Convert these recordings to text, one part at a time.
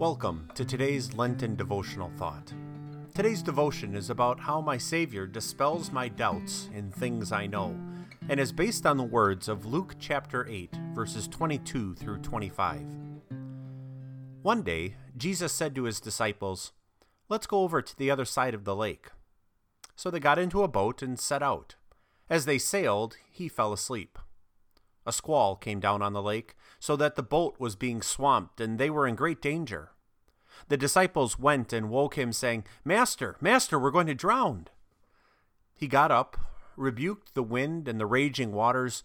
Welcome to today's Lenten devotional thought. Today's devotion is about how my Savior dispels my doubts in things I know, and is based on the words of Luke chapter 8, verses 22 through 25. One day, Jesus said to his disciples, Let's go over to the other side of the lake. So they got into a boat and set out. As they sailed, he fell asleep. A squall came down on the lake, so that the boat was being swamped, and they were in great danger. The disciples went and woke him, saying, Master, Master, we're going to drown. He got up, rebuked the wind and the raging waters.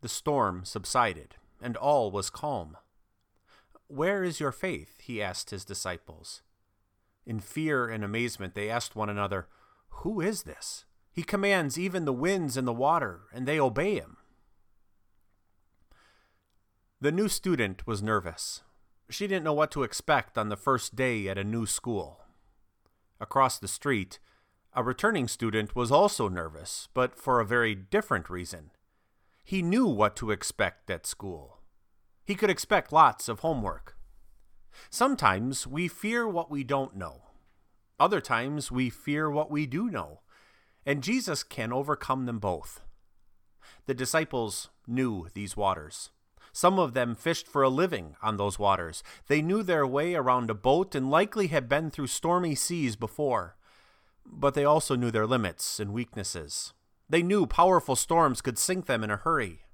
The storm subsided, and all was calm. Where is your faith? he asked his disciples. In fear and amazement, they asked one another, Who is this? He commands even the winds and the water, and they obey him. The new student was nervous. She didn't know what to expect on the first day at a new school. Across the street, a returning student was also nervous, but for a very different reason. He knew what to expect at school. He could expect lots of homework. Sometimes we fear what we don't know. Other times we fear what we do know. And Jesus can overcome them both. The disciples knew these waters. Some of them fished for a living on those waters. They knew their way around a boat and likely had been through stormy seas before. But they also knew their limits and weaknesses. They knew powerful storms could sink them in a hurry.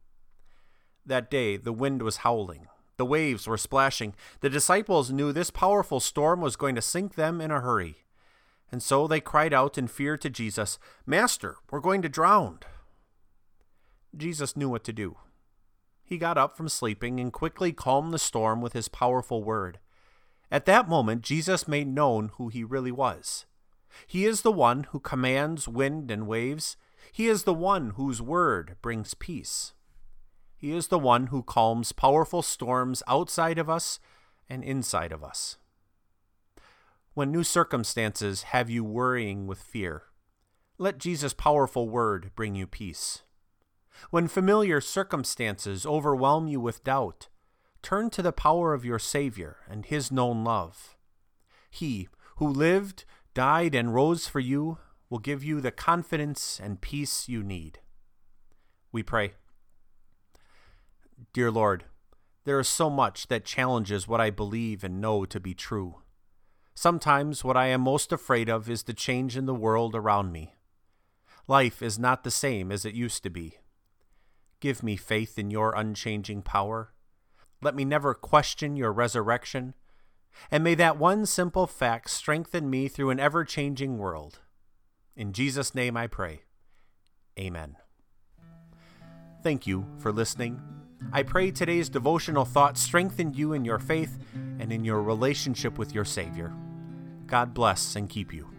That day, the wind was howling. The waves were splashing. The disciples knew this powerful storm was going to sink them in a hurry. And so they cried out in fear to Jesus, Master, we're going to drown. Jesus knew what to do. He got up from sleeping and quickly calmed the storm with his powerful word. At that moment, Jesus made known who he really was. He is the one who commands wind and waves. He is the one whose word brings peace. He is the one who calms powerful storms outside of us and inside of us. When new circumstances have you worrying with fear, let Jesus' powerful word bring you peace. When familiar circumstances overwhelm you with doubt, turn to the power of your Savior and His known love. He, who lived, died, and rose for you, will give you the confidence and peace you need. We pray. Dear Lord, there is so much that challenges what I believe and know to be true. Sometimes what I am most afraid of is the change in the world around me. Life is not the same as it used to be. Give me faith in your unchanging power. Let me never question your resurrection. And may that one simple fact strengthen me through an ever changing world. In Jesus' name I pray. Amen. Thank you for listening. I pray today's devotional thought strengthened you in your faith and in your relationship with your Savior. God bless and keep you.